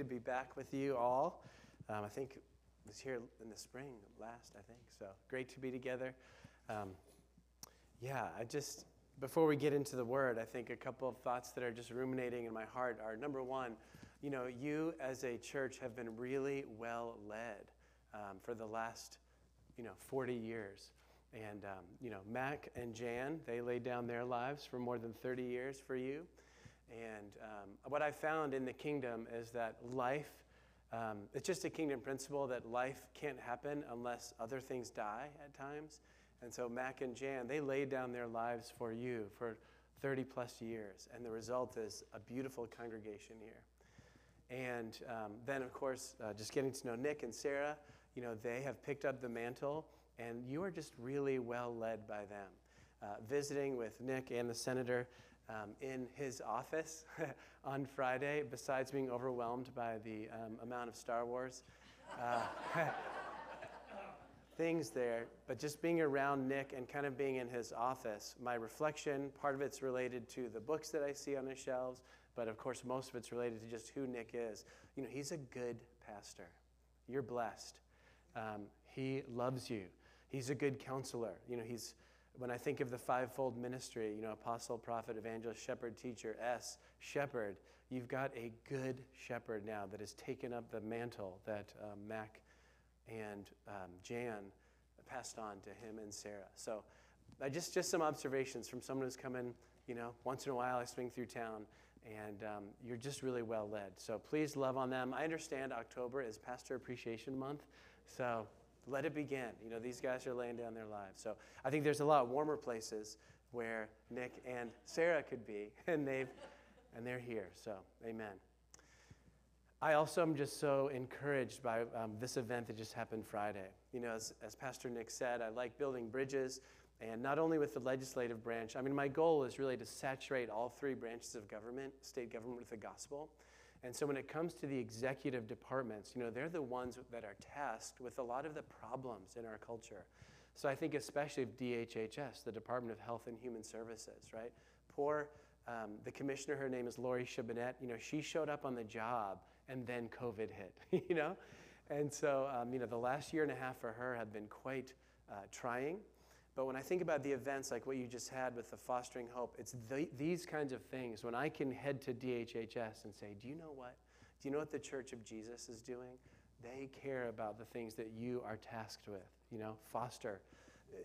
to be back with you all. Um, I think it was here in the spring last, I think. So great to be together. Um, yeah, I just, before we get into the word, I think a couple of thoughts that are just ruminating in my heart are number one, you know, you as a church have been really well led um, for the last, you know, 40 years. And, um, you know, Mac and Jan, they laid down their lives for more than 30 years for you. And um, what I found in the kingdom is that life, um, it's just a kingdom principle that life can't happen unless other things die at times. And so Mac and Jan, they laid down their lives for you for 30 plus years. And the result is a beautiful congregation here. And um, then, of course, uh, just getting to know Nick and Sarah, you know, they have picked up the mantle, and you are just really well led by them. Uh, visiting with Nick and the senator, um, in his office on Friday, besides being overwhelmed by the um, amount of Star Wars uh, things there, but just being around Nick and kind of being in his office, my reflection, part of it's related to the books that I see on his shelves, but of course, most of it's related to just who Nick is. You know, he's a good pastor. You're blessed. Um, he loves you. He's a good counselor. You know, he's when I think of the fivefold ministry, you know, apostle, prophet, evangelist, shepherd, teacher, S, shepherd, you've got a good shepherd now that has taken up the mantle that um, Mac and um, Jan passed on to him and Sarah. So uh, just, just some observations from someone who's come in, you know, once in a while I swing through town, and um, you're just really well led. So please love on them. I understand October is Pastor Appreciation Month, so let it begin. You know, these guys are laying down their lives. So I think there's a lot warmer places where Nick and Sarah could be, and they've and they're here. So, amen. I also am just so encouraged by um, this event that just happened Friday. You know, as, as Pastor Nick said, I like building bridges, and not only with the legislative branch. I mean, my goal is really to saturate all three branches of government, state government, with the gospel. And so when it comes to the executive departments, you know, they're the ones that are tasked with a lot of the problems in our culture. So I think especially of DHHS, the Department of Health and Human Services, right? Poor, um, the commissioner, her name is Lori Shibinette, you know, she showed up on the job and then COVID hit, you know? And so, um, you know, the last year and a half for her have been quite uh, trying. But when I think about the events like what you just had with the Fostering Hope, it's the, these kinds of things. When I can head to DHHS and say, Do you know what? Do you know what the Church of Jesus is doing? They care about the things that you are tasked with. You know, foster.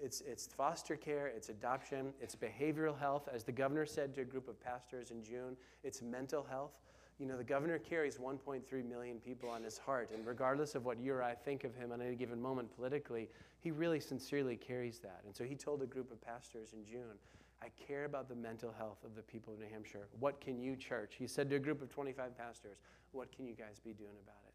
It's, it's foster care, it's adoption, it's behavioral health. As the governor said to a group of pastors in June, it's mental health. You know, the governor carries 1.3 million people on his heart, and regardless of what you or I think of him at any given moment politically, he really sincerely carries that. And so he told a group of pastors in June, I care about the mental health of the people of New Hampshire. What can you, church? He said to a group of 25 pastors, What can you guys be doing about it?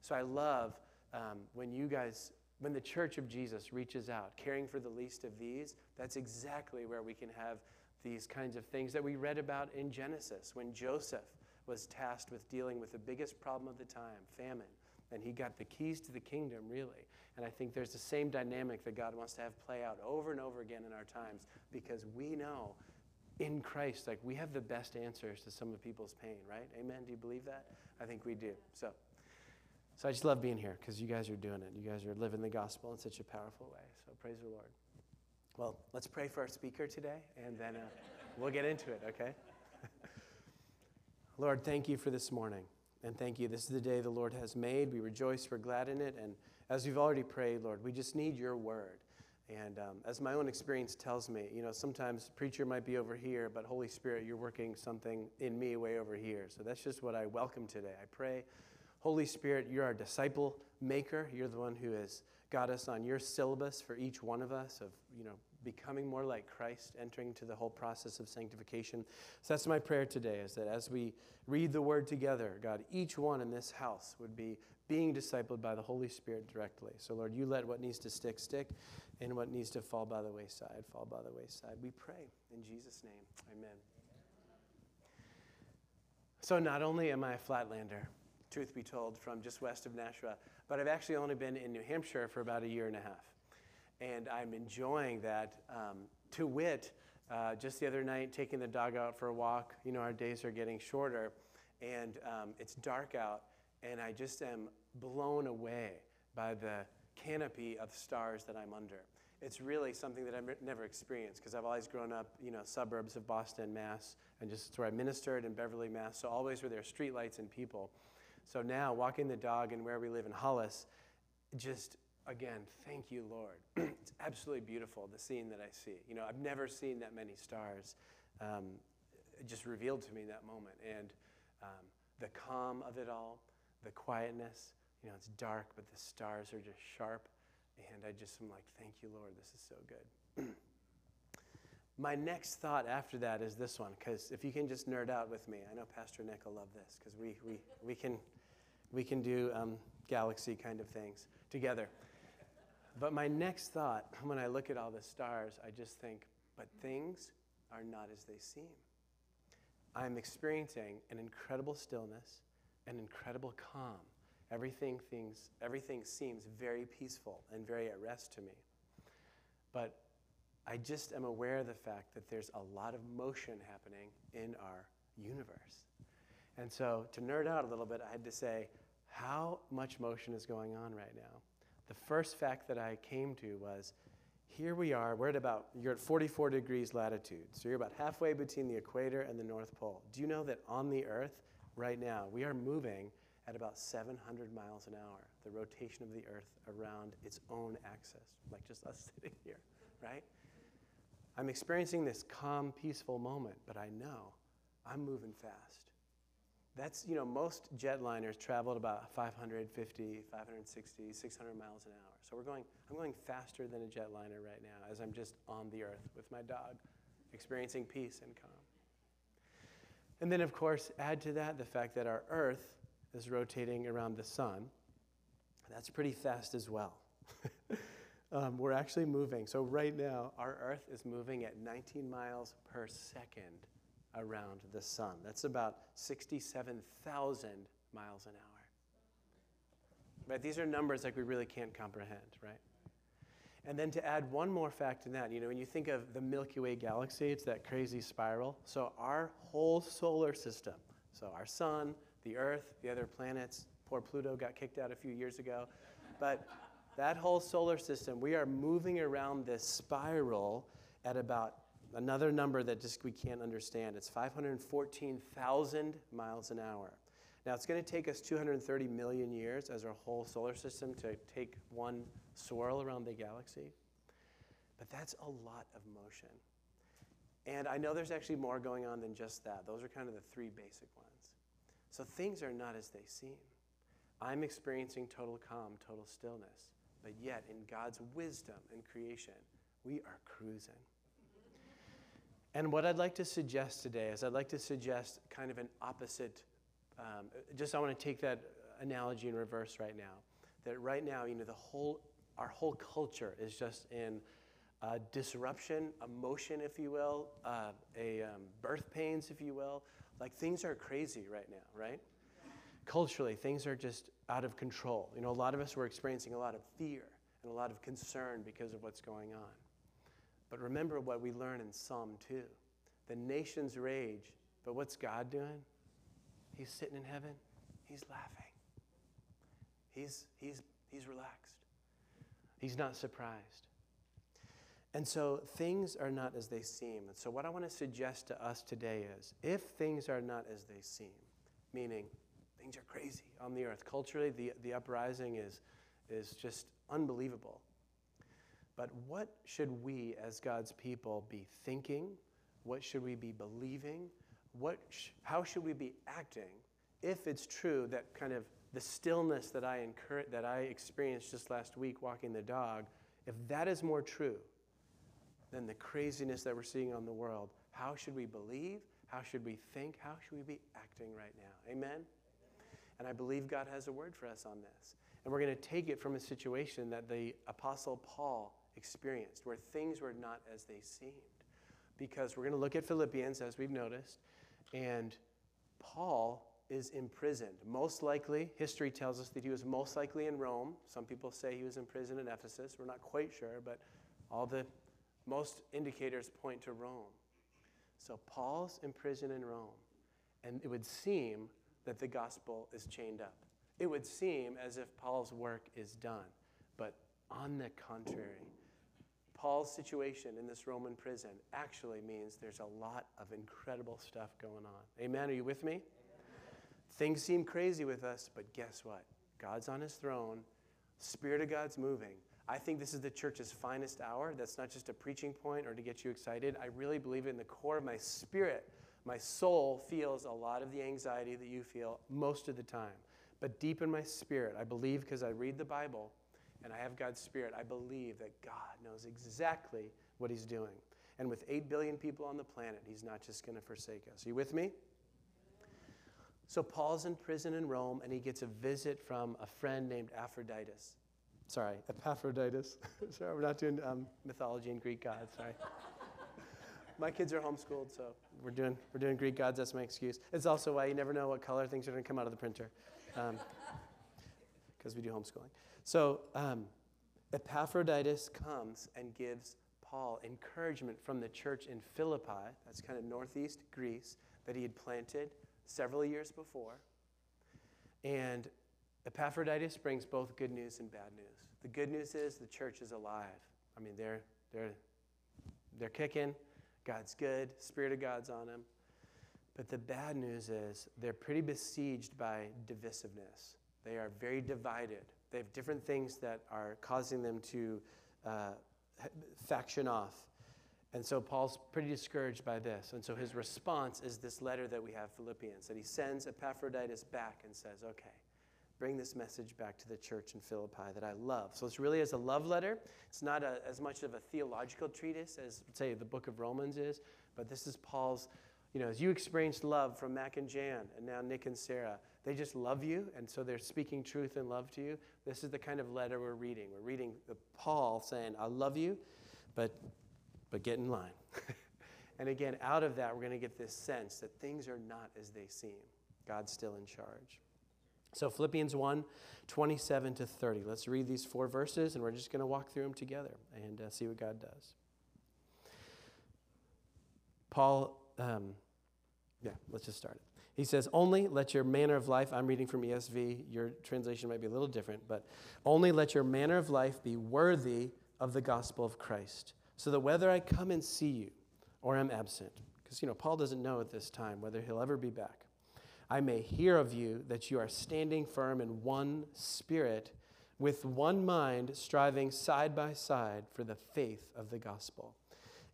So I love um, when you guys, when the church of Jesus reaches out, caring for the least of these, that's exactly where we can have these kinds of things that we read about in Genesis when Joseph was tasked with dealing with the biggest problem of the time, famine. And he got the keys to the kingdom, really. And I think there's the same dynamic that God wants to have play out over and over again in our times because we know in Christ, like we have the best answers to some of people's pain, right? Amen. Do you believe that? I think we do. So, so I just love being here because you guys are doing it. You guys are living the gospel in such a powerful way. So praise the Lord. Well, let's pray for our speaker today, and then uh, we'll get into it, okay? Lord, thank you for this morning. And thank you. This is the day the Lord has made. We rejoice, we're glad in it. And as we've already prayed, Lord, we just need your word. And um, as my own experience tells me, you know, sometimes preacher might be over here, but Holy Spirit, you're working something in me way over here. So that's just what I welcome today. I pray, Holy Spirit, you're our disciple maker. You're the one who has got us on your syllabus for each one of us of, you know, becoming more like Christ, entering into the whole process of sanctification. So that's my prayer today is that as we read the word together, God, each one in this house would be being discipled by the Holy Spirit directly. So, Lord, you let what needs to stick, stick, and what needs to fall by the wayside, fall by the wayside. We pray in Jesus' name. Amen. So, not only am I a flatlander, truth be told, from just west of Nashua, but I've actually only been in New Hampshire for about a year and a half and I'm enjoying that. Um, to wit, uh, just the other night, taking the dog out for a walk. You know, our days are getting shorter, and um, it's dark out, and I just am blown away by the canopy of stars that I'm under. It's really something that I've never experienced because I've always grown up, you know, suburbs of Boston, Mass, and just it's where I ministered in Beverly, Mass. So always were there streetlights and people. So now walking the dog and where we live in Hollis, just again, thank you, Lord. it's absolutely beautiful the scene that I see. You know, I've never seen that many stars. Um, just revealed to me in that moment, and um, the calm of it all, the quietness. You know, it's dark, but the stars are just sharp. And I just am like, thank you, Lord, this is so good. My next thought after that is this one, because if you can just nerd out with me, I know Pastor Nick will love this, because we, we, we, can, we can do um, galaxy kind of things together. But my next thought, when I look at all the stars, I just think, but things are not as they seem. I'm experiencing an incredible stillness, an incredible calm, Everything, things, everything seems very peaceful and very at rest to me. But I just am aware of the fact that there's a lot of motion happening in our universe. And so, to nerd out a little bit, I had to say, how much motion is going on right now? The first fact that I came to was here we are, we're at about, you're at 44 degrees latitude. So you're about halfway between the equator and the North Pole. Do you know that on the Earth, right now, we are moving at about 700 miles an hour, the rotation of the Earth around its own axis, like just us sitting here, right? I'm experiencing this calm, peaceful moment, but I know I'm moving fast. That's, you know, most jetliners travel at about 550, 560, 600 miles an hour. So we're going, I'm going faster than a jetliner right now as I'm just on the earth with my dog, experiencing peace and calm. And then, of course, add to that the fact that our earth is rotating around the sun. That's pretty fast as well. um, we're actually moving. So, right now, our Earth is moving at 19 miles per second around the sun. That's about 67,000 miles an hour. Right? These are numbers like we really can't comprehend, right? And then to add one more fact in that, you know, when you think of the Milky Way galaxy, it's that crazy spiral. So our whole solar system, so our sun, the Earth, the other planets. Poor Pluto got kicked out a few years ago. But that whole solar system, we are moving around this spiral at about another number that just we can't understand. It's 514,000 miles an hour. Now, it's going to take us 230 million years as our whole solar system to take one swirl around the galaxy. But that's a lot of motion. And I know there's actually more going on than just that. Those are kind of the three basic ones. So things are not as they seem. I'm experiencing total calm, total stillness, but yet in God's wisdom and creation, we are cruising. And what I'd like to suggest today is I'd like to suggest kind of an opposite, um, just I want to take that analogy in reverse right now. That right now, you know, the whole, our whole culture is just in uh, disruption, emotion, if you will, uh, a um, birth pains, if you will, like things are crazy right now, right? Culturally, things are just out of control. You know, a lot of us were experiencing a lot of fear and a lot of concern because of what's going on. But remember what we learn in Psalm 2 the nations rage, but what's God doing? He's sitting in heaven, He's laughing, He's, he's, he's relaxed, He's not surprised. And so things are not as they seem. And so, what I want to suggest to us today is if things are not as they seem, meaning things are crazy on the earth, culturally, the, the uprising is, is just unbelievable. But what should we as God's people be thinking? What should we be believing? What sh- how should we be acting if it's true that kind of the stillness that I, incur- that I experienced just last week walking the dog, if that is more true, than the craziness that we're seeing on the world. How should we believe? How should we think? How should we be acting right now? Amen? And I believe God has a word for us on this. And we're going to take it from a situation that the Apostle Paul experienced, where things were not as they seemed. Because we're going to look at Philippians, as we've noticed, and Paul is imprisoned. Most likely, history tells us that he was most likely in Rome. Some people say he was in prison in Ephesus. We're not quite sure, but all the most indicators point to Rome. So Paul's imprisoned in Rome, and it would seem that the gospel is chained up. it would seem as if Paul's work is done. But on the contrary, Paul's situation in this Roman prison actually means there's a lot of incredible stuff going on. Amen? Are you with me? Amen. Things seem crazy with us, but guess what? God's on his throne, Spirit of God's moving. I think this is the church's finest hour. That's not just a preaching point or to get you excited. I really believe in the core of my spirit. My soul feels a lot of the anxiety that you feel most of the time. But deep in my spirit, I believe because I read the Bible and I have God's Spirit, I believe that God knows exactly what He's doing. And with 8 billion people on the planet, He's not just going to forsake us. Are you with me? So Paul's in prison in Rome and he gets a visit from a friend named Aphroditus. Sorry, Epaphroditus. sorry, we're not doing um, mythology and Greek gods. Sorry. my kids are homeschooled, so we're doing, we're doing Greek gods. That's my excuse. It's also why you never know what color things are going to come out of the printer because um, we do homeschooling. So um, Epaphroditus comes and gives Paul encouragement from the church in Philippi, that's kind of northeast Greece, that he had planted several years before. And Epaphroditus brings both good news and bad news. The good news is the church is alive. I mean, they're, they're, they're kicking. God's good. Spirit of God's on them. But the bad news is they're pretty besieged by divisiveness. They are very divided. They have different things that are causing them to uh, faction off. And so Paul's pretty discouraged by this. And so his response is this letter that we have, Philippians, that he sends Epaphroditus back and says, okay, bring this message back to the church in Philippi that I love. So it's really as a love letter. It's not a, as much of a theological treatise as, say, the book of Romans is, but this is Paul's, you know, as you experienced love from Mac and Jan and now Nick and Sarah, they just love you, and so they're speaking truth and love to you. This is the kind of letter we're reading. We're reading the Paul saying, I love you, but, but get in line. and again, out of that, we're going to get this sense that things are not as they seem. God's still in charge. So, Philippians 1 27 to 30. Let's read these four verses, and we're just going to walk through them together and uh, see what God does. Paul, um, yeah, let's just start it. He says, Only let your manner of life, I'm reading from ESV, your translation might be a little different, but only let your manner of life be worthy of the gospel of Christ, so that whether I come and see you or I'm absent, because, you know, Paul doesn't know at this time whether he'll ever be back, I may hear of you that you are standing firm in one spirit, with one mind, striving side by side for the faith of the gospel,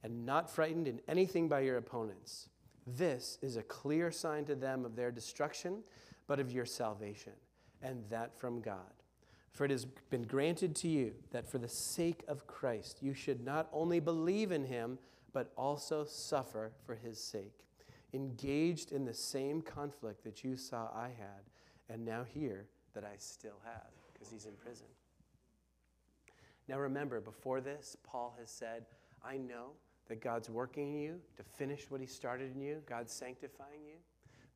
and not frightened in anything by your opponents this is a clear sign to them of their destruction, but of your salvation, and that from God. For it has been granted to you that for the sake of Christ you should not only believe in him, but also suffer for his sake, engaged in the same conflict that you saw I had, and now hear that I still have, because he's in prison. Now remember, before this, Paul has said, I know that God's working in you to finish what He started in you. God's sanctifying you.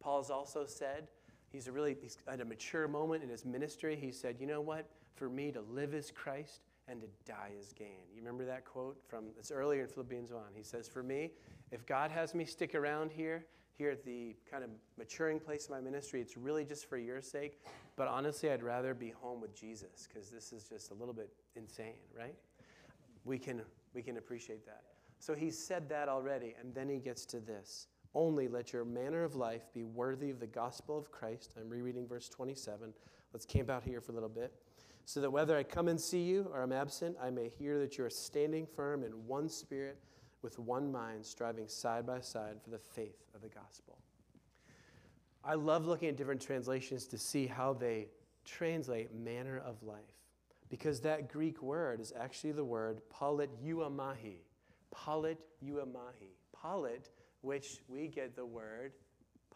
Paul's also said, he's a really he's at a mature moment in his ministry. He said, You know what? For me to live is Christ and to die is gain. You remember that quote from it's earlier in Philippians 1. He says, For me, if God has me stick around here, here at the kind of maturing place of my ministry, it's really just for your sake. But honestly, I'd rather be home with Jesus because this is just a little bit insane, right? We can, we can appreciate that. So he said that already, and then he gets to this. Only let your manner of life be worthy of the gospel of Christ. I'm rereading verse 27. Let's camp out here for a little bit. So that whether I come and see you or I'm absent, I may hear that you are standing firm in one spirit, with one mind, striving side by side for the faith of the gospel. I love looking at different translations to see how they translate manner of life. Because that Greek word is actually the word politeuomai Polit euamahi. Polit, which we get the word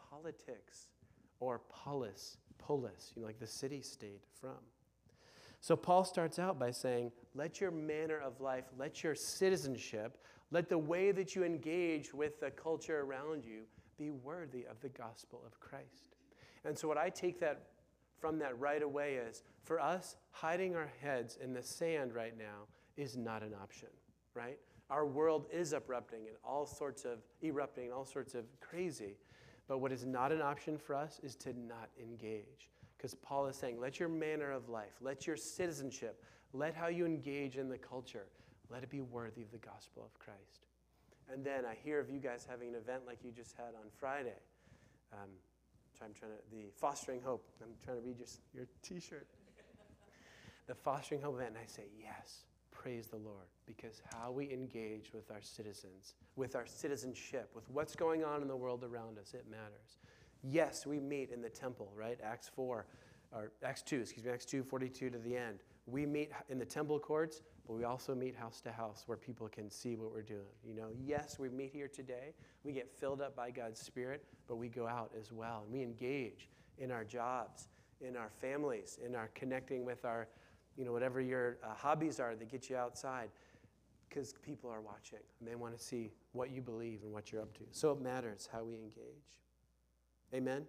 politics or polis, polis, you know, like the city state from. So Paul starts out by saying, let your manner of life, let your citizenship, let the way that you engage with the culture around you be worthy of the gospel of Christ. And so what I take that from that right away is for us, hiding our heads in the sand right now is not an option, right? Our world is erupting and all sorts of erupting and all sorts of crazy. But what is not an option for us is to not engage. Because Paul is saying, let your manner of life, let your citizenship, let how you engage in the culture, let it be worthy of the gospel of Christ. And then I hear of you guys having an event like you just had on Friday. Um, I'm trying to, the Fostering Hope. I'm trying to read your, your t shirt. the Fostering Hope event. And I say, yes, praise the Lord. Because how we engage with our citizens, with our citizenship, with what's going on in the world around us, it matters. Yes, we meet in the temple, right? Acts 4, or Acts 2, excuse me, Acts 2, 42 to the end. We meet in the temple courts, but we also meet house to house where people can see what we're doing. You know, yes, we meet here today. We get filled up by God's Spirit, but we go out as well and we engage in our jobs, in our families, in our connecting with our, you know, whatever your uh, hobbies are that get you outside because people are watching and they want to see what you believe and what you're up to. So it matters how we engage. Amen?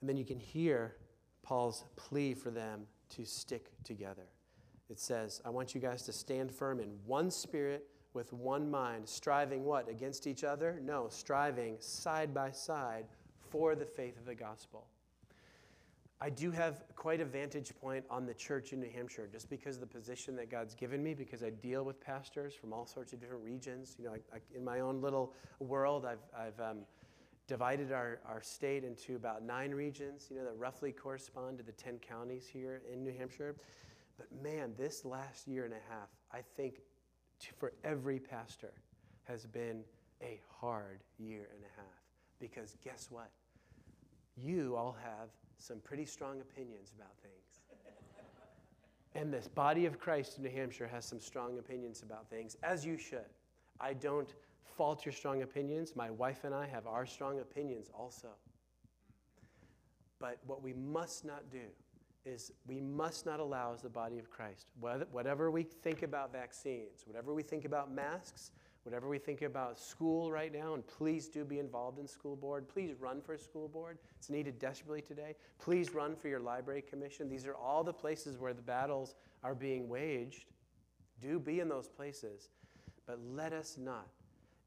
And then you can hear Paul's plea for them to stick together. It says, I want you guys to stand firm in one spirit with one mind, striving what? Against each other? No, striving side by side for the faith of the gospel. I do have quite a vantage point on the church in New Hampshire just because of the position that God's given me, because I deal with pastors from all sorts of different regions. You know, I, I, in my own little world, I've, I've um, divided our, our state into about nine regions, you know, that roughly correspond to the 10 counties here in New Hampshire. But man, this last year and a half, I think for every pastor has been a hard year and a half. Because guess what? You all have some pretty strong opinions about things. and this body of Christ in New Hampshire has some strong opinions about things, as you should. I don't fault your strong opinions. My wife and I have our strong opinions also. But what we must not do is we must not allow, as the body of Christ, whatever we think about vaccines, whatever we think about masks, whatever we think about school right now, and please do be involved in school board. Please run for school board. It's needed desperately today. Please run for your library commission. These are all the places where the battles are being waged. Do be in those places. But let us not,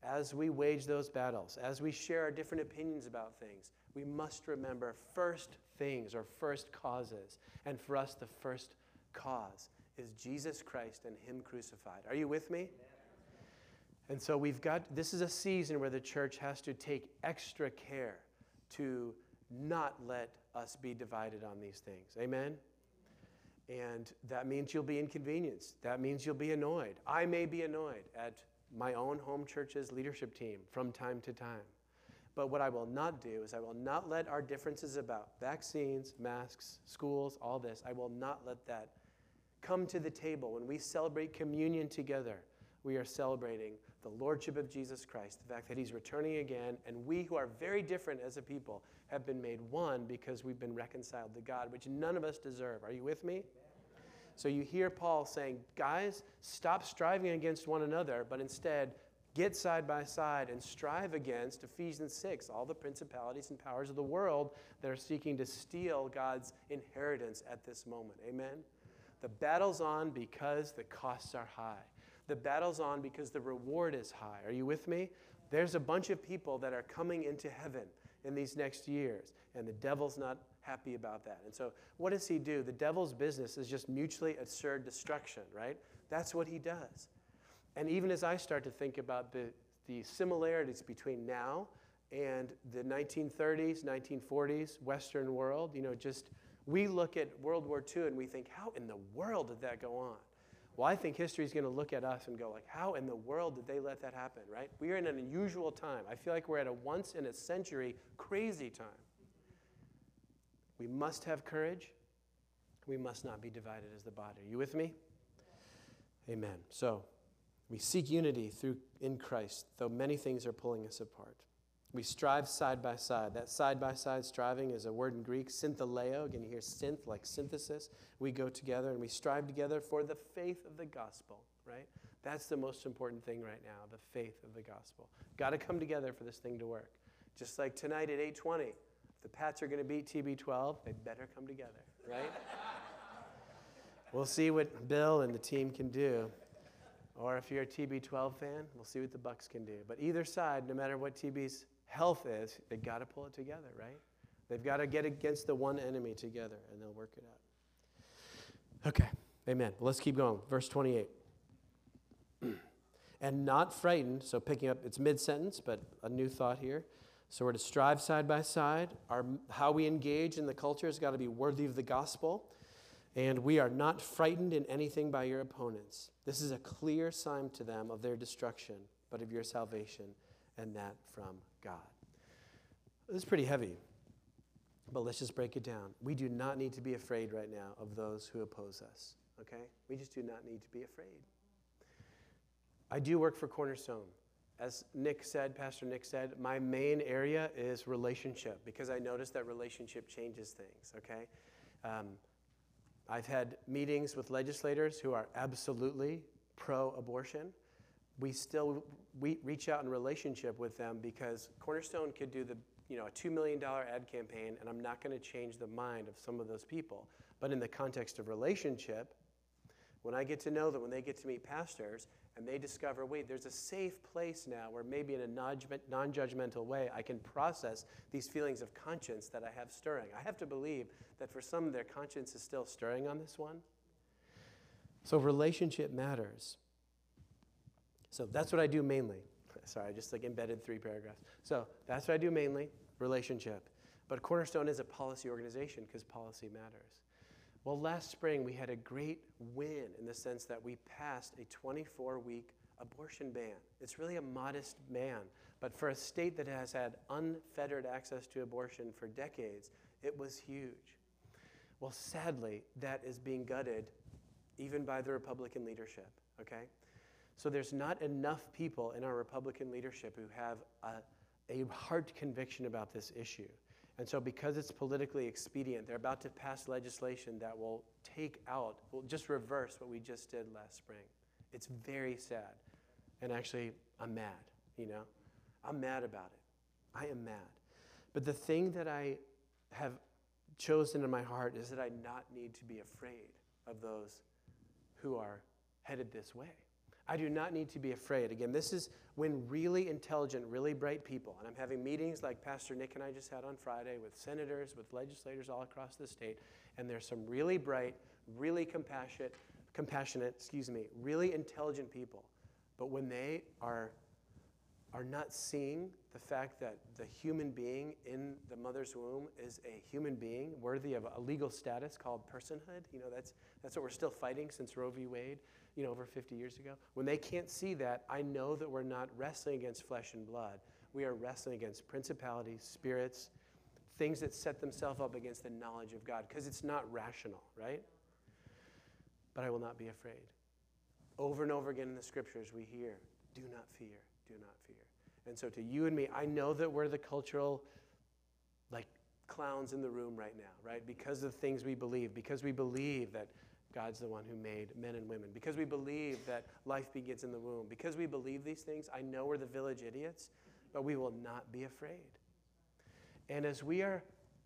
as we wage those battles, as we share our different opinions about things, we must remember first things or first causes. And for us, the first cause is Jesus Christ and Him crucified. Are you with me? Amen. And so we've got, this is a season where the church has to take extra care to not let us be divided on these things. Amen? And that means you'll be inconvenienced. That means you'll be annoyed. I may be annoyed at my own home church's leadership team from time to time. But what I will not do is I will not let our differences about vaccines, masks, schools, all this, I will not let that come to the table. When we celebrate communion together, we are celebrating the Lordship of Jesus Christ, the fact that He's returning again, and we who are very different as a people have been made one because we've been reconciled to God, which none of us deserve. Are you with me? So you hear Paul saying, guys, stop striving against one another, but instead get side by side and strive against Ephesians 6, all the principalities and powers of the world that are seeking to steal God's inheritance at this moment. Amen? The battle's on because the costs are high. The battle's on because the reward is high. Are you with me? There's a bunch of people that are coming into heaven in these next years, and the devil's not happy about that. And so, what does he do? The devil's business is just mutually assured destruction, right? That's what he does. And even as I start to think about the, the similarities between now and the 1930s, 1940s Western world, you know, just we look at World War II and we think, how in the world did that go on? Well, I think history is going to look at us and go like, how in the world did they let that happen, right? We are in an unusual time. I feel like we're at a once in a century crazy time. We must have courage. We must not be divided as the body. Are you with me? Amen. So, we seek unity through in Christ, though many things are pulling us apart. We strive side by side. That side by side striving is a word in Greek, syntheleo. Again, you hear synth like synthesis. We go together and we strive together for the faith of the gospel, right? That's the most important thing right now, the faith of the gospel. Got to come together for this thing to work. Just like tonight at 8:20, if the Pats are going to beat TB12, they better come together, right? we'll see what Bill and the team can do. Or if you're a TB12 fan, we'll see what the Bucs can do. But either side, no matter what TB's health is, they've got to pull it together, right? They've got to get against the one enemy together and they'll work it out. Okay, amen. Let's keep going. Verse 28. and not frightened, so picking up, it's mid sentence, but a new thought here. So we're to strive side by side. Our, how we engage in the culture has got to be worthy of the gospel. And we are not frightened in anything by your opponents. This is a clear sign to them of their destruction, but of your salvation, and that from God. This is pretty heavy, but let's just break it down. We do not need to be afraid right now of those who oppose us, okay? We just do not need to be afraid. I do work for Cornerstone. As Nick said, Pastor Nick said, my main area is relationship because I noticed that relationship changes things, okay? Um, I've had meetings with legislators who are absolutely pro abortion. We still we reach out in relationship with them because Cornerstone could do the you know a $2 million ad campaign and I'm not going to change the mind of some of those people. But in the context of relationship, when I get to know them, when they get to meet pastors, and they discover, wait, there's a safe place now where maybe in a non judgmental way I can process these feelings of conscience that I have stirring. I have to believe that for some, their conscience is still stirring on this one. So, relationship matters. So, that's what I do mainly. Sorry, I just like embedded three paragraphs. So, that's what I do mainly relationship. But Cornerstone is a policy organization because policy matters. Well, last spring we had a great win in the sense that we passed a 24 week abortion ban. It's really a modest ban, but for a state that has had unfettered access to abortion for decades, it was huge. Well, sadly, that is being gutted even by the Republican leadership, okay? So there's not enough people in our Republican leadership who have a, a heart conviction about this issue. And so, because it's politically expedient, they're about to pass legislation that will take out, will just reverse what we just did last spring. It's very sad. And actually, I'm mad, you know? I'm mad about it. I am mad. But the thing that I have chosen in my heart is that I not need to be afraid of those who are headed this way. I do not need to be afraid. Again, this is when really intelligent, really bright people, and I'm having meetings like Pastor Nick and I just had on Friday with senators, with legislators all across the state, and there's some really bright, really compassionate, compassionate, excuse me, really intelligent people. But when they are are not seeing the fact that the human being in the mother's womb is a human being worthy of a legal status called personhood. You know, that's, that's what we're still fighting since Roe v. Wade you know, over 50 years ago. When they can't see that, I know that we're not wrestling against flesh and blood. We are wrestling against principalities, spirits, things that set themselves up against the knowledge of God, because it's not rational, right? But I will not be afraid. Over and over again in the scriptures, we hear, do not fear, do not fear. And so to you and me, I know that we're the cultural, like, clowns in the room right now, right? Because of the things we believe, because we believe that God's the one who made men and women. Because we believe that life begins in the womb. Because we believe these things, I know we're the village idiots, but we will not be afraid. And as we are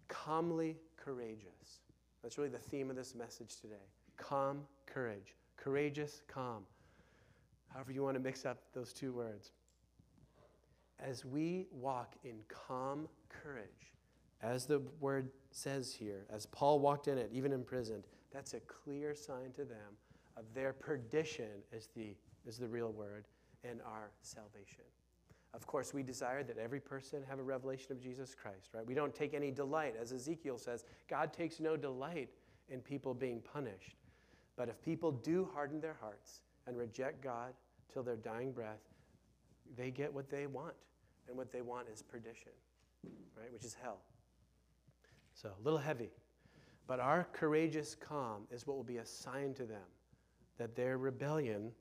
calmly courageous, that's really the theme of this message today calm courage. Courageous, calm. However, you want to mix up those two words. As we walk in calm courage, as the word says here, as Paul walked in it, even imprisoned, that's a clear sign to them of their perdition is the, is the real word and our salvation. Of course, we desire that every person have a revelation of Jesus Christ, right? We don't take any delight. As Ezekiel says, God takes no delight in people being punished. But if people do harden their hearts and reject God till their dying breath, they get what they want. And what they want is perdition, right? Which is hell. So, a little heavy. But our courageous calm is what will be a sign to them that their rebellion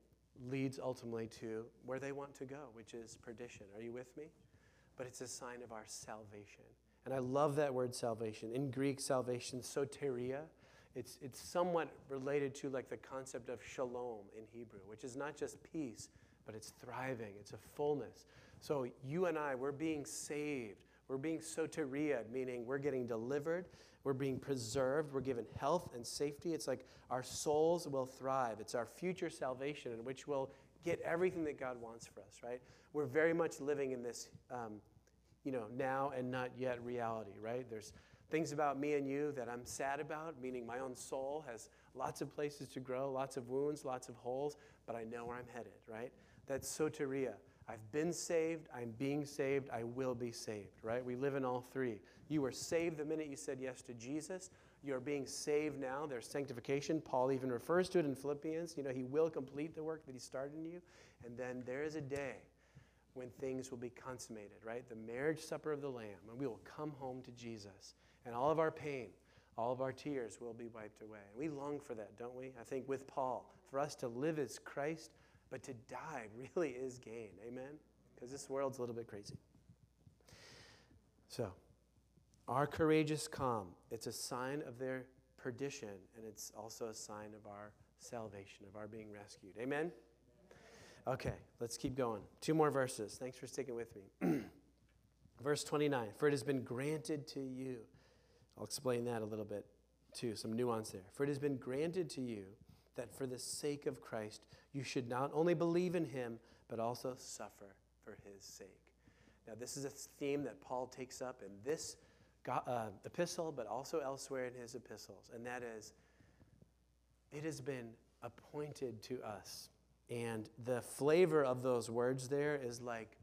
leads ultimately to where they want to go, which is perdition. Are you with me? But it's a sign of our salvation. And I love that word salvation. In Greek, salvation, soteria, it's, it's somewhat related to like the concept of shalom in Hebrew, which is not just peace, but it's thriving, it's a fullness. So you and I, we're being saved. We're being soteria, meaning we're getting delivered we're being preserved. We're given health and safety. It's like our souls will thrive. It's our future salvation in which we'll get everything that God wants for us, right? We're very much living in this um, you know, now and not yet reality, right? There's things about me and you that I'm sad about, meaning my own soul has lots of places to grow, lots of wounds, lots of holes, but I know where I'm headed, right? That's soteria. I've been saved, I'm being saved, I will be saved, right? We live in all three. You were saved the minute you said yes to Jesus. You're being saved now. There's sanctification. Paul even refers to it in Philippians. You know, he will complete the work that he started in you. And then there is a day when things will be consummated, right? The marriage supper of the Lamb, and we will come home to Jesus. And all of our pain, all of our tears will be wiped away. We long for that, don't we? I think with Paul, for us to live as Christ, but to die really is gain. Amen? Because this world's a little bit crazy. So, our courageous calm, it's a sign of their perdition, and it's also a sign of our salvation, of our being rescued. Amen? Okay, let's keep going. Two more verses. Thanks for sticking with me. Verse 29 For it has been granted to you. I'll explain that a little bit too, some nuance there. For it has been granted to you that for the sake of Christ, you should not only believe in him, but also suffer for his sake. Now, this is a theme that Paul takes up in this uh, epistle, but also elsewhere in his epistles, and that is it has been appointed to us. And the flavor of those words there is like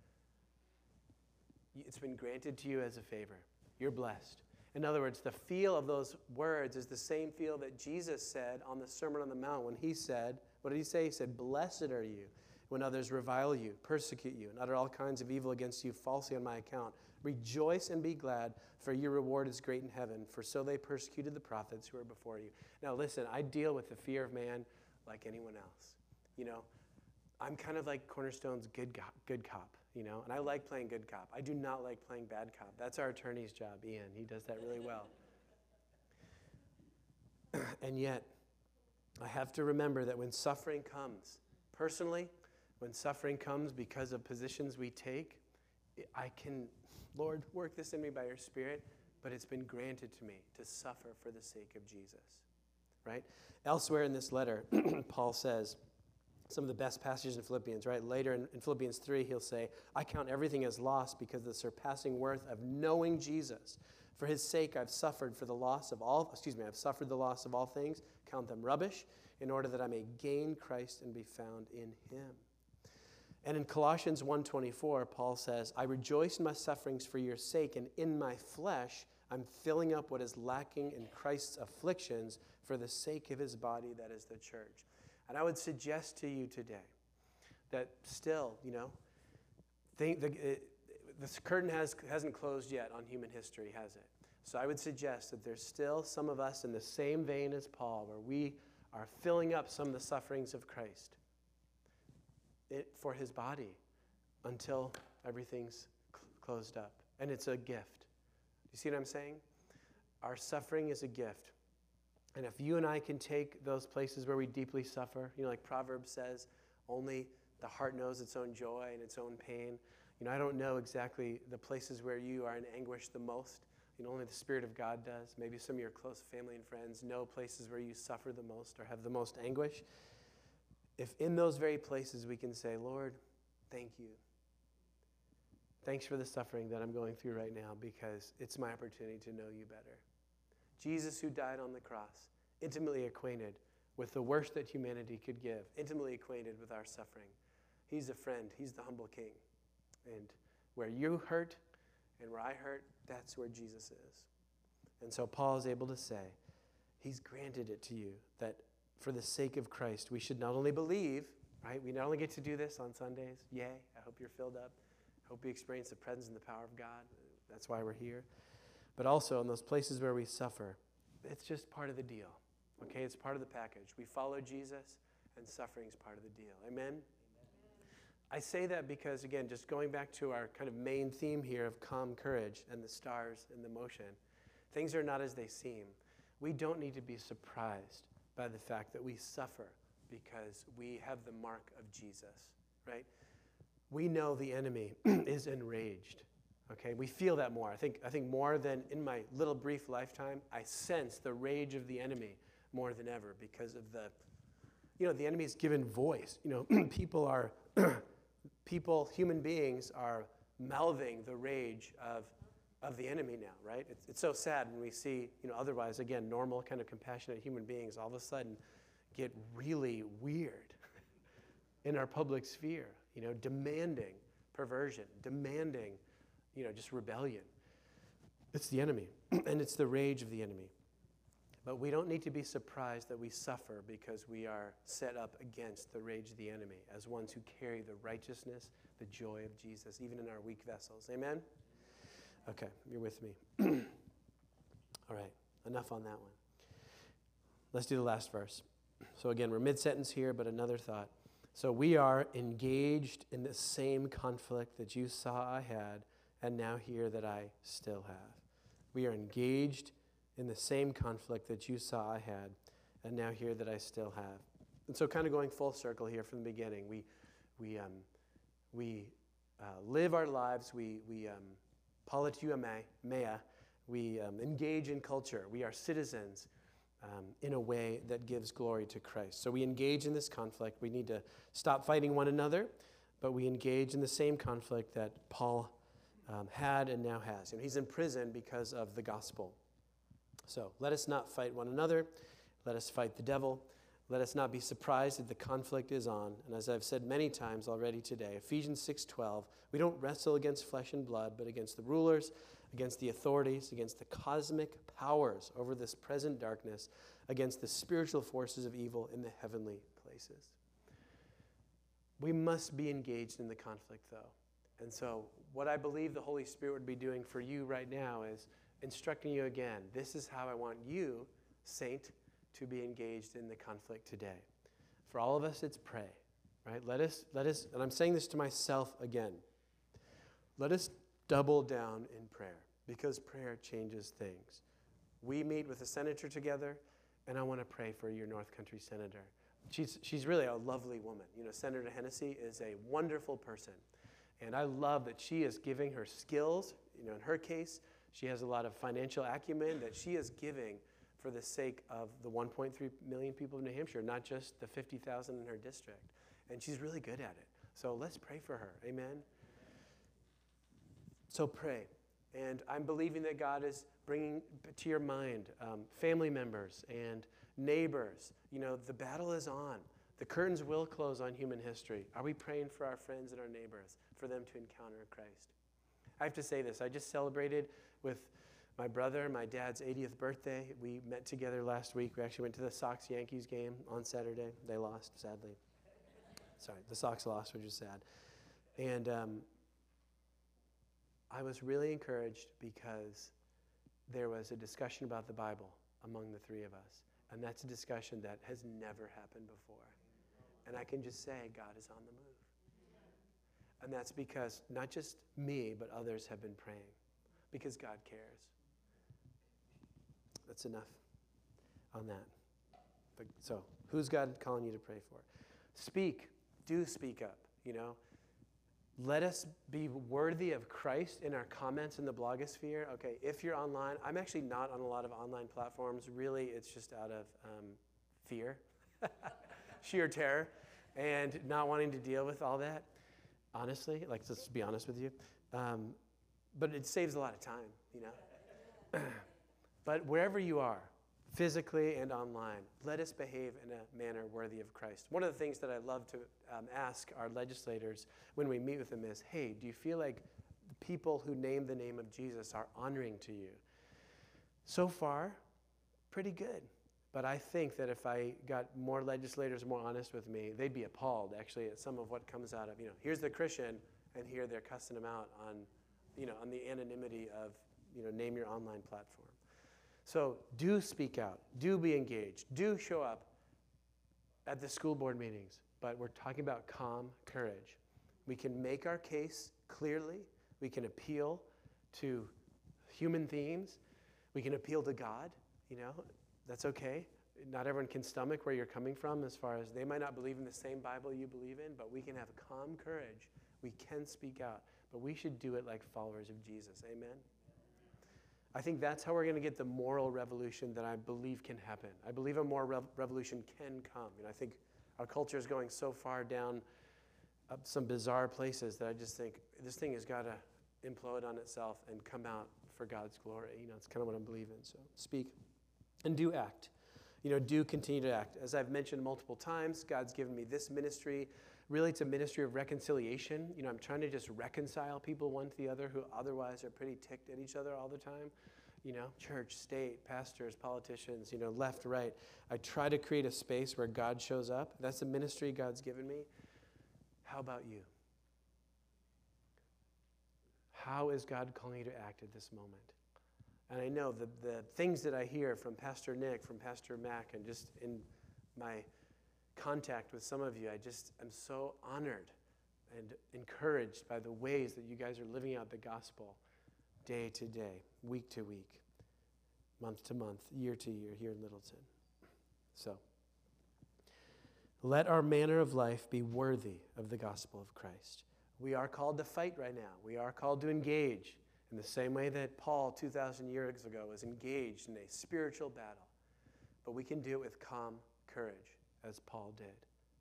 it's been granted to you as a favor. You're blessed. In other words, the feel of those words is the same feel that Jesus said on the Sermon on the Mount when he said, What did he say? He said, Blessed are you when others revile you, persecute you, and utter all kinds of evil against you falsely on my account. Rejoice and be glad, for your reward is great in heaven, for so they persecuted the prophets who were before you. Now, listen, I deal with the fear of man like anyone else. You know, I'm kind of like Cornerstone's good, good cop you know, and I like playing good cop. I do not like playing bad cop. That's our attorney's job, Ian. He does that really well. and yet, I have to remember that when suffering comes, personally, when suffering comes because of positions we take, I can, Lord, work this in me by your Spirit, but it's been granted to me to suffer for the sake of Jesus. Right? Elsewhere in this letter, Paul says, some of the best passages in Philippians, right? Later in, in, Philippians 3, he'll say, I count everything as loss because of the surpassing worth of knowing Jesus. For his sake, I've suffered for the loss of all, excuse me, I've suffered the loss of all things, count them rubbish, in order that I may gain Christ and be found in him. And in Colossians 1:24, Paul says, I rejoice in my sufferings for your sake, and in my flesh I'm filling up what is lacking in Christ's afflictions for the sake of his body, that is the church. And I would suggest to you today that still, you know, think the, it, this curtain has, hasn't closed yet on human history, has it? So I would suggest that there's still some of us in the same vein as Paul, where we are filling up some of the sufferings of Christ it, for his body until everything's cl- closed up. And it's a gift. You see what I'm saying? Our suffering is a gift. And if you and I can take those places where we deeply suffer, you know, like Proverbs says, only the heart knows its own joy and its own pain. You know, I don't know exactly the places where you are in anguish the most. You know, only the Spirit of God does. Maybe some of your close family and friends know places where you suffer the most or have the most anguish. If in those very places we can say, Lord, thank you. Thanks for the suffering that I'm going through right now because it's my opportunity to know you better. Jesus, who died on the cross, intimately acquainted with the worst that humanity could give, intimately acquainted with our suffering. He's a friend, He's the humble King. And where you hurt and where I hurt, that's where Jesus is. And so Paul is able to say, He's granted it to you that for the sake of Christ, we should not only believe, right? We not only get to do this on Sundays. Yay, I hope you're filled up. I hope you experience the presence and the power of God. That's why we're here but also in those places where we suffer, it's just part of the deal. Okay, it's part of the package. We follow Jesus, and suffering is part of the deal. Amen? Amen? I say that because, again, just going back to our kind of main theme here of calm courage and the stars and the motion, things are not as they seem. We don't need to be surprised by the fact that we suffer because we have the mark of Jesus, right? We know the enemy is enraged. Okay, we feel that more. I think, I think more than in my little brief lifetime, I sense the rage of the enemy more than ever because of the, you know, the enemy's given voice. You know, people are, people, human beings are mouthing the rage of, of the enemy now, right? It's, it's so sad when we see, you know, otherwise, again, normal, kind of compassionate human beings all of a sudden get really weird in our public sphere, you know, demanding perversion, demanding, you know, just rebellion. It's the enemy, and it's the rage of the enemy. But we don't need to be surprised that we suffer because we are set up against the rage of the enemy as ones who carry the righteousness, the joy of Jesus, even in our weak vessels. Amen? Okay, you're with me. All right, enough on that one. Let's do the last verse. So, again, we're mid sentence here, but another thought. So, we are engaged in the same conflict that you saw I had and now hear that I still have. We are engaged in the same conflict that you saw I had and now hear that I still have. And so, kind of going full circle here from the beginning, we, we, um, we uh, live our lives, we, we um, politua mea, we um, engage in culture, we are citizens um, in a way that gives glory to Christ. So we engage in this conflict. We need to stop fighting one another, but we engage in the same conflict that Paul um, had and now has. You know, he's in prison because of the gospel. So let us not fight one another. Let us fight the devil. Let us not be surprised that the conflict is on. And as I've said many times already today, Ephesians 6:12, we don't wrestle against flesh and blood, but against the rulers, against the authorities, against the cosmic powers over this present darkness, against the spiritual forces of evil in the heavenly places. We must be engaged in the conflict though. And so, what I believe the Holy Spirit would be doing for you right now is instructing you again. This is how I want you, saint, to be engaged in the conflict today. For all of us, it's pray, right? Let us, let us, and I'm saying this to myself again. Let us double down in prayer because prayer changes things. We meet with a senator together, and I want to pray for your North Country senator. She's, she's really a lovely woman. You know, Senator Hennessey is a wonderful person. And I love that she is giving her skills. You know, in her case, she has a lot of financial acumen that she is giving for the sake of the 1.3 million people of New Hampshire, not just the 50,000 in her district. And she's really good at it. So let's pray for her. Amen. So pray. And I'm believing that God is bringing to your mind um, family members and neighbors. You know, the battle is on. The curtains will close on human history. Are we praying for our friends and our neighbors, for them to encounter Christ? I have to say this. I just celebrated with my brother, my dad's 80th birthday. We met together last week. We actually went to the Sox Yankees game on Saturday. They lost, sadly. Sorry, the Sox lost, which is sad. And um, I was really encouraged because there was a discussion about the Bible among the three of us. And that's a discussion that has never happened before. And I can just say, God is on the move. And that's because not just me, but others have been praying because God cares. That's enough on that. But, so, who's God calling you to pray for? Speak. Do speak up, you know. Let us be worthy of Christ in our comments in the blogosphere. Okay, if you're online, I'm actually not on a lot of online platforms. Really, it's just out of um, fear, sheer terror, and not wanting to deal with all that. Honestly, like, let's be honest with you. Um, but it saves a lot of time, you know. but wherever you are, physically and online, let us behave in a manner worthy of Christ. One of the things that I love to um, ask our legislators when we meet with them is hey, do you feel like the people who name the name of Jesus are honoring to you? So far, pretty good. But I think that if I got more legislators more honest with me, they'd be appalled actually at some of what comes out of, you know, here's the Christian, and here they're cussing them out on you know, on the anonymity of, you know, name your online platform. So do speak out, do be engaged, do show up at the school board meetings, but we're talking about calm courage. We can make our case clearly, we can appeal to human themes, we can appeal to God, you know, that's okay. Not everyone can stomach where you're coming from as far as they might not believe in the same Bible you believe in, but we can have calm courage. We can speak out but we should do it like followers of Jesus. Amen? I think that's how we're going to get the moral revolution that I believe can happen. I believe a moral rev- revolution can come. And I think our culture is going so far down uh, some bizarre places that I just think this thing has got to implode on itself and come out for God's glory. You know, it's kind of what I'm believing. So speak and do act. You know, do continue to act. As I've mentioned multiple times, God's given me this ministry. Really, it's a ministry of reconciliation. You know, I'm trying to just reconcile people one to the other who otherwise are pretty ticked at each other all the time. You know, church, state, pastors, politicians, you know, left, right. I try to create a space where God shows up. That's the ministry God's given me. How about you? How is God calling you to act at this moment? And I know the, the things that I hear from Pastor Nick, from Pastor Mac, and just in my contact with some of you, I just am so honored and encouraged by the ways that you guys are living out the gospel day to day, week to week, month to month, year to year here in Littleton. So, let our manner of life be worthy of the gospel of Christ. We are called to fight right now. We are called to engage in the same way that Paul 2,000 years ago was engaged in a spiritual battle. But we can do it with calm courage, as Paul did.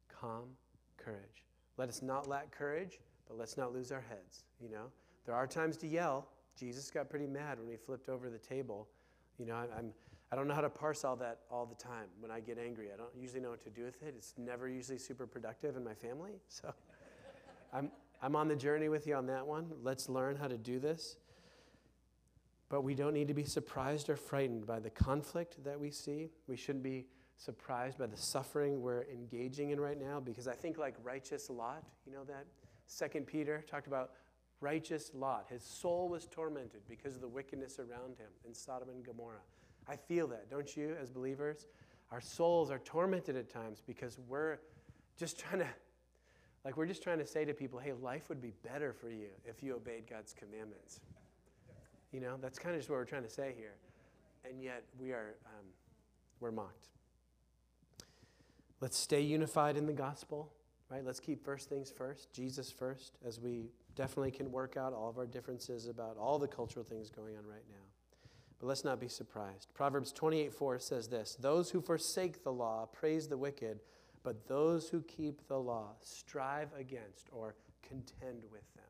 Calm courage. Let us not lack courage, but let's not lose our heads. You know, there are times to yell. Jesus got pretty mad when he flipped over the table. You know, I'm, I don't know how to parse all that all the time when I get angry. I don't usually know what to do with it. It's never usually super productive in my family. So I'm, I'm on the journey with you on that one. Let's learn how to do this. But we don't need to be surprised or frightened by the conflict that we see. We shouldn't be surprised by the suffering we're engaging in right now because I think, like righteous Lot, you know that? Second Peter talked about righteous Lot. His soul was tormented because of the wickedness around him in Sodom and Gomorrah. I feel that, don't you, as believers? Our souls are tormented at times because we're just trying to like, we're just trying to say to people, hey, life would be better for you if you obeyed God's commandments. You know, that's kind of just what we're trying to say here. And yet, we are, um, we're mocked. Let's stay unified in the gospel, right? Let's keep first things first, Jesus first, as we definitely can work out all of our differences about all the cultural things going on right now. But let's not be surprised. Proverbs 28 4 says this Those who forsake the law praise the wicked but those who keep the law strive against or contend with them.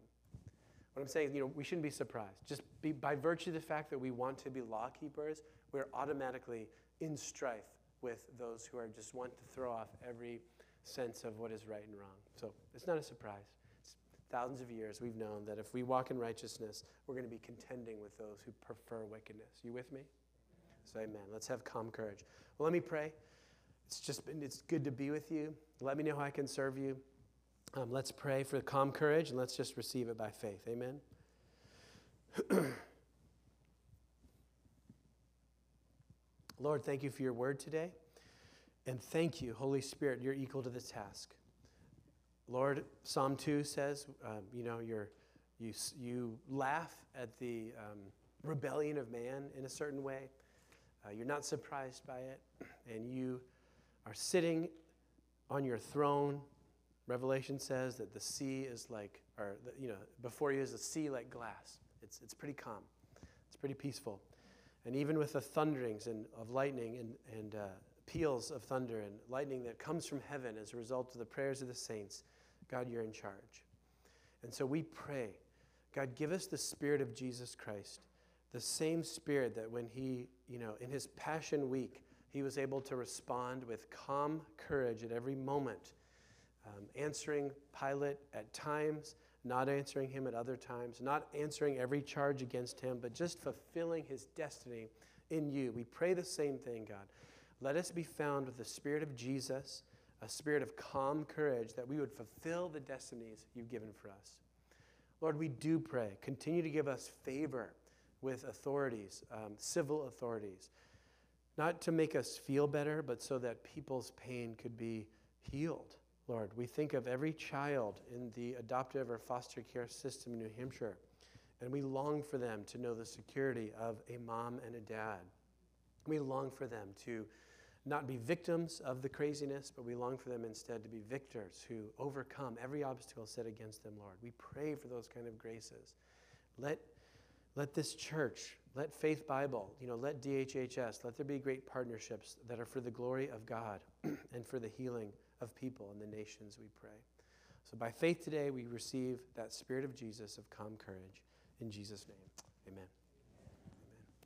What I'm saying, you know, we shouldn't be surprised. Just be, by virtue of the fact that we want to be law keepers, we're automatically in strife with those who are just want to throw off every sense of what is right and wrong. So it's not a surprise. It's thousands of years we've known that if we walk in righteousness, we're going to be contending with those who prefer wickedness. You with me? So amen. Let's have calm courage. Well, let me pray. It's just been, it's good to be with you. Let me know how I can serve you. Um, let's pray for calm courage and let's just receive it by faith. Amen. Lord, thank you for your word today. And thank you, Holy Spirit, you're equal to the task. Lord, Psalm 2 says, um, you know, you're, you, you laugh at the um, rebellion of man in a certain way. Uh, you're not surprised by it, and you are sitting on your throne. Revelation says that the sea is like, or, the, you know, before you is the sea like glass. It's, it's pretty calm, it's pretty peaceful. And even with the thunderings and, of lightning and, and uh, peals of thunder and lightning that comes from heaven as a result of the prayers of the saints, God, you're in charge. And so we pray, God, give us the spirit of Jesus Christ, the same spirit that when he, you know, in his Passion Week, he was able to respond with calm courage at every moment, um, answering Pilate at times, not answering him at other times, not answering every charge against him, but just fulfilling his destiny in you. We pray the same thing, God. Let us be found with the Spirit of Jesus, a spirit of calm courage, that we would fulfill the destinies you've given for us. Lord, we do pray. Continue to give us favor with authorities, um, civil authorities not to make us feel better, but so that people's pain could be healed. Lord, we think of every child in the adoptive or foster care system in New Hampshire, and we long for them to know the security of a mom and a dad. We long for them to not be victims of the craziness, but we long for them instead to be victors who overcome every obstacle set against them, Lord. We pray for those kind of graces. Let, let this church let Faith Bible, you know, let DHHS, let there be great partnerships that are for the glory of God and for the healing of people and the nations, we pray. So by faith today, we receive that spirit of Jesus of calm courage. In Jesus' name, amen.